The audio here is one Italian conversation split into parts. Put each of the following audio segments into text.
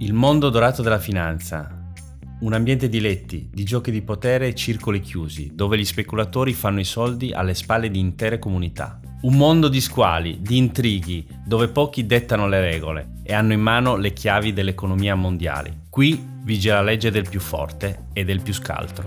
Il mondo dorato della finanza. Un ambiente di letti, di giochi di potere e circoli chiusi, dove gli speculatori fanno i soldi alle spalle di intere comunità. Un mondo di squali, di intrighi, dove pochi dettano le regole e hanno in mano le chiavi dell'economia mondiale. Qui vige la legge del più forte e del più scaltro.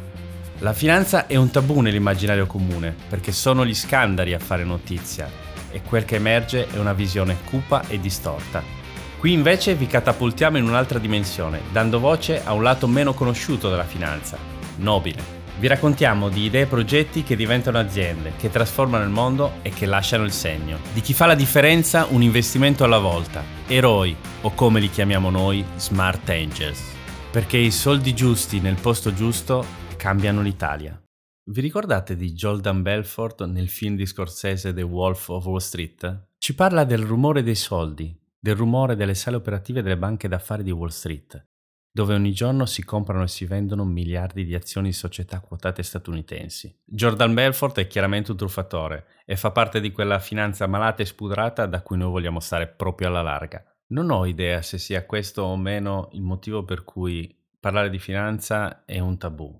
La finanza è un tabù nell'immaginario comune, perché sono gli scandali a fare notizia e quel che emerge è una visione cupa e distorta Qui invece vi catapultiamo in un'altra dimensione, dando voce a un lato meno conosciuto della finanza, nobile. Vi raccontiamo di idee e progetti che diventano aziende, che trasformano il mondo e che lasciano il segno. Di chi fa la differenza un investimento alla volta, eroi o come li chiamiamo noi, smart angels. Perché i soldi giusti nel posto giusto cambiano l'Italia. Vi ricordate di Jordan Belfort nel film di Scorsese The Wolf of Wall Street? Ci parla del rumore dei soldi, del rumore delle sale operative delle banche d'affari di Wall Street, dove ogni giorno si comprano e si vendono miliardi di azioni di società quotate statunitensi. Jordan Belfort è chiaramente un truffatore e fa parte di quella finanza malata e spudrata da cui noi vogliamo stare proprio alla larga. Non ho idea se sia questo o meno il motivo per cui parlare di finanza è un tabù.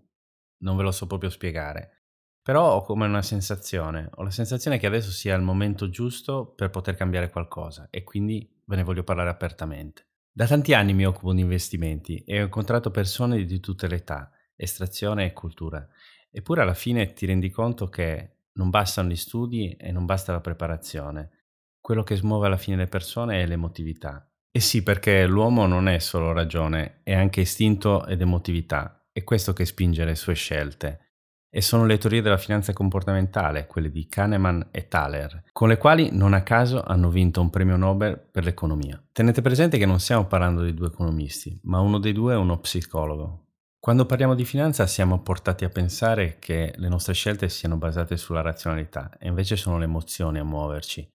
Non ve lo so proprio spiegare. Però ho come una sensazione, ho la sensazione che adesso sia il momento giusto per poter cambiare qualcosa e quindi ve ne voglio parlare apertamente. Da tanti anni mi occupo di investimenti e ho incontrato persone di tutte le età, estrazione e cultura, eppure alla fine ti rendi conto che non bastano gli studi e non basta la preparazione. Quello che smuove alla fine le persone è l'emotività. E sì, perché l'uomo non è solo ragione, è anche istinto ed emotività. È questo che spinge le sue scelte e sono le teorie della finanza comportamentale, quelle di Kahneman e Thaler, con le quali non a caso hanno vinto un premio Nobel per l'economia. Tenete presente che non stiamo parlando di due economisti, ma uno dei due è uno psicologo. Quando parliamo di finanza siamo portati a pensare che le nostre scelte siano basate sulla razionalità e invece sono le emozioni a muoverci.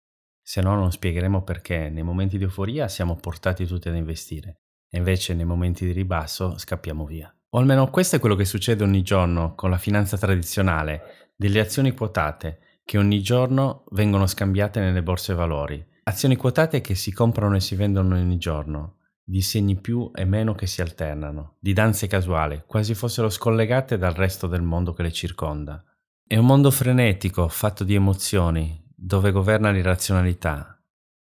Se no non spiegheremo perché nei momenti di euforia siamo portati tutti ad investire e invece nei momenti di ribasso scappiamo via. O almeno questo è quello che succede ogni giorno con la finanza tradizionale, delle azioni quotate che ogni giorno vengono scambiate nelle borse valori. Azioni quotate che si comprano e si vendono ogni giorno, di segni più e meno che si alternano, di danze casuali, quasi fossero scollegate dal resto del mondo che le circonda. È un mondo frenetico, fatto di emozioni, dove governa l'irrazionalità,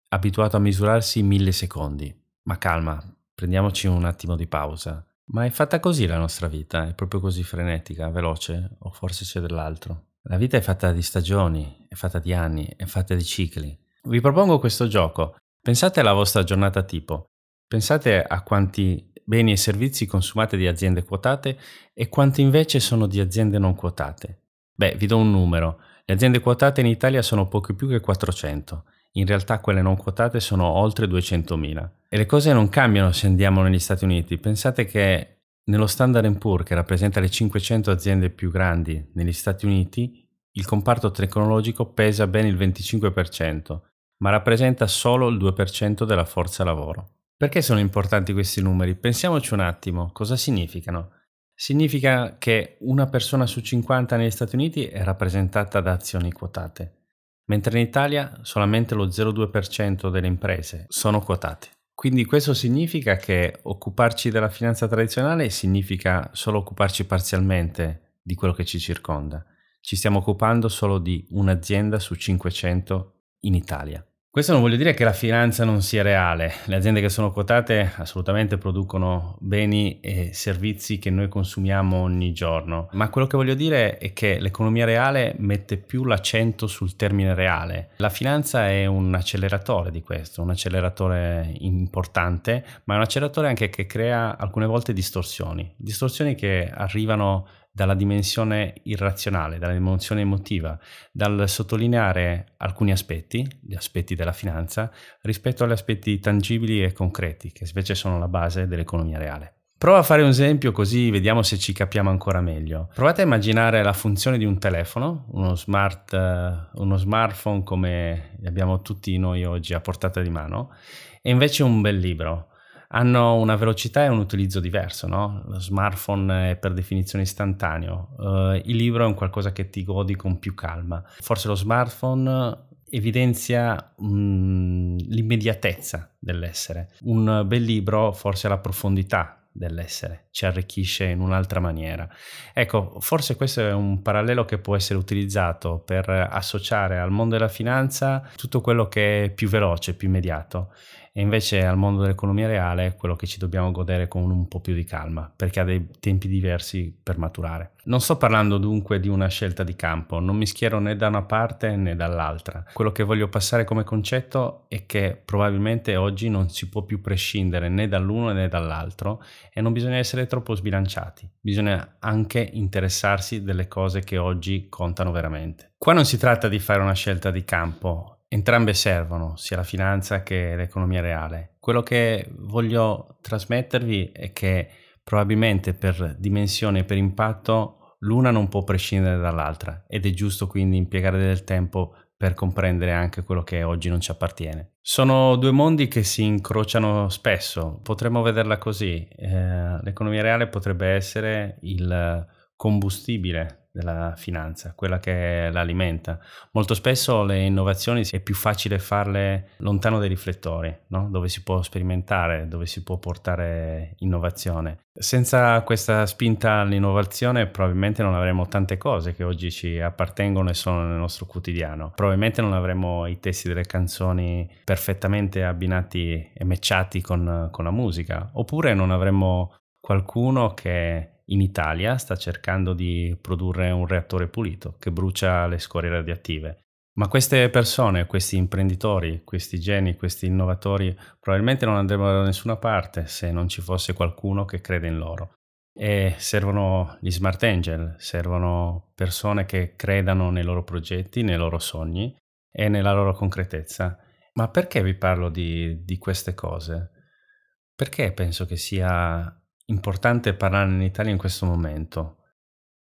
abituato a misurarsi in mille secondi. Ma calma, prendiamoci un attimo di pausa. Ma è fatta così la nostra vita? È proprio così frenetica, veloce? O forse c'è dell'altro? La vita è fatta di stagioni, è fatta di anni, è fatta di cicli. Vi propongo questo gioco. Pensate alla vostra giornata tipo. Pensate a quanti beni e servizi consumate di aziende quotate e quanti invece sono di aziende non quotate. Beh, vi do un numero. Le aziende quotate in Italia sono poco più che 400 in realtà quelle non quotate sono oltre 200.000. E le cose non cambiano se andiamo negli Stati Uniti. Pensate che nello Standard Poor's, che rappresenta le 500 aziende più grandi negli Stati Uniti, il comparto tecnologico pesa ben il 25%, ma rappresenta solo il 2% della forza lavoro. Perché sono importanti questi numeri? Pensiamoci un attimo, cosa significano? Significa che una persona su 50 negli Stati Uniti è rappresentata da azioni quotate mentre in Italia solamente lo 0,2% delle imprese sono quotate. Quindi questo significa che occuparci della finanza tradizionale significa solo occuparci parzialmente di quello che ci circonda. Ci stiamo occupando solo di un'azienda su 500 in Italia. Questo non vuol dire che la finanza non sia reale. Le aziende che sono quotate assolutamente producono beni e servizi che noi consumiamo ogni giorno, ma quello che voglio dire è che l'economia reale mette più l'accento sul termine reale. La finanza è un acceleratore di questo, un acceleratore importante, ma è un acceleratore anche che crea alcune volte distorsioni, distorsioni che arrivano dalla dimensione irrazionale, dalla dimensione emotiva, dal sottolineare alcuni aspetti, gli aspetti della finanza, rispetto agli aspetti tangibili e concreti, che invece sono la base dell'economia reale. Prova a fare un esempio così vediamo se ci capiamo ancora meglio. Provate a immaginare la funzione di un telefono, uno, smart, uh, uno smartphone come abbiamo tutti noi oggi a portata di mano, e invece un bel libro hanno una velocità e un utilizzo diverso, no? Lo smartphone è per definizione istantaneo, uh, il libro è un qualcosa che ti godi con più calma. Forse lo smartphone evidenzia um, l'immediatezza dell'essere. Un bel libro forse la profondità dell'essere, ci arricchisce in un'altra maniera. Ecco, forse questo è un parallelo che può essere utilizzato per associare al mondo della finanza tutto quello che è più veloce, più immediato e invece al mondo dell'economia reale quello che ci dobbiamo godere con un po' più di calma perché ha dei tempi diversi per maturare. Non sto parlando dunque di una scelta di campo, non mi schiero né da una parte né dall'altra. Quello che voglio passare come concetto è che probabilmente oggi non si può più prescindere né dall'uno né dall'altro e non bisogna essere troppo sbilanciati, bisogna anche interessarsi delle cose che oggi contano veramente. Qua non si tratta di fare una scelta di campo, Entrambe servono, sia la finanza che l'economia reale. Quello che voglio trasmettervi è che probabilmente per dimensione e per impatto l'una non può prescindere dall'altra ed è giusto quindi impiegare del tempo per comprendere anche quello che oggi non ci appartiene. Sono due mondi che si incrociano spesso, potremmo vederla così. Eh, l'economia reale potrebbe essere il combustibile della finanza, quella che l'alimenta. Molto spesso le innovazioni è più facile farle lontano dai riflettori, no? dove si può sperimentare, dove si può portare innovazione. Senza questa spinta all'innovazione probabilmente non avremo tante cose che oggi ci appartengono e sono nel nostro quotidiano. Probabilmente non avremo i testi delle canzoni perfettamente abbinati e matchati con, con la musica, oppure non avremo qualcuno che in Italia sta cercando di produrre un reattore pulito che brucia le scorie radioattive. Ma queste persone, questi imprenditori, questi geni, questi innovatori probabilmente non andrebbero da nessuna parte se non ci fosse qualcuno che crede in loro. E servono gli smart angel, servono persone che credano nei loro progetti, nei loro sogni e nella loro concretezza. Ma perché vi parlo di, di queste cose? Perché penso che sia importante parlare in Italia in questo momento?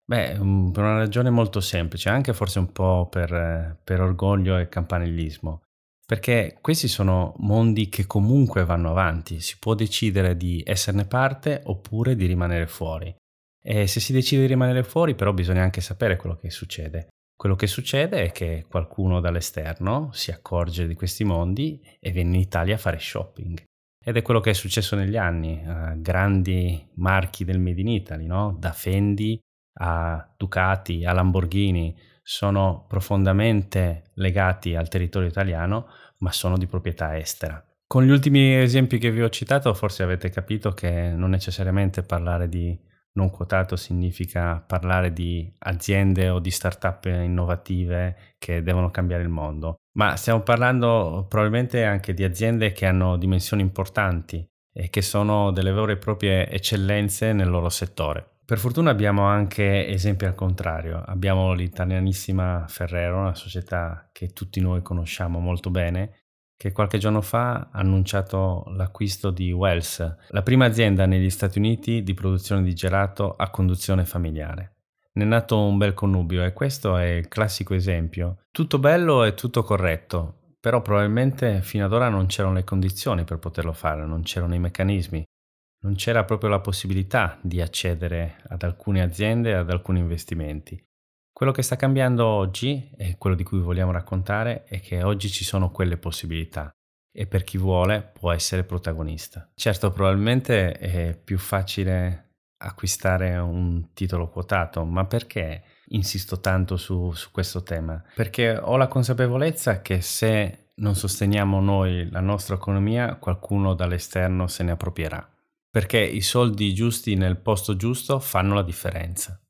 Beh, mm, per una ragione molto semplice, anche forse un po' per, per orgoglio e campanilismo, perché questi sono mondi che comunque vanno avanti, si può decidere di esserne parte oppure di rimanere fuori. E se si decide di rimanere fuori, però bisogna anche sapere quello che succede. Quello che succede è che qualcuno dall'esterno si accorge di questi mondi e viene in Italia a fare shopping. Ed è quello che è successo negli anni, uh, grandi marchi del Made in Italy, no? da Fendi a Ducati a Lamborghini, sono profondamente legati al territorio italiano, ma sono di proprietà estera. Con gli ultimi esempi che vi ho citato, forse avete capito che non necessariamente parlare di non quotato significa parlare di aziende o di start-up innovative che devono cambiare il mondo, ma stiamo parlando probabilmente anche di aziende che hanno dimensioni importanti e che sono delle vere e proprie eccellenze nel loro settore. Per fortuna abbiamo anche esempi al contrario. Abbiamo l'italianissima Ferrero, una società che tutti noi conosciamo molto bene, che qualche giorno fa ha annunciato l'acquisto di Wells, la prima azienda negli Stati Uniti di produzione di gelato a conduzione familiare. Ne è nato un bel connubio e questo è il classico esempio. Tutto bello e tutto corretto, però probabilmente fino ad ora non c'erano le condizioni per poterlo fare, non c'erano i meccanismi, non c'era proprio la possibilità di accedere ad alcune aziende e ad alcuni investimenti. Quello che sta cambiando oggi e quello di cui vogliamo raccontare è che oggi ci sono quelle possibilità e per chi vuole può essere protagonista. Certo, probabilmente è più facile acquistare un titolo quotato, ma perché insisto tanto su, su questo tema? Perché ho la consapevolezza che se non sosteniamo noi la nostra economia, qualcuno dall'esterno se ne approprierà. Perché i soldi giusti nel posto giusto fanno la differenza.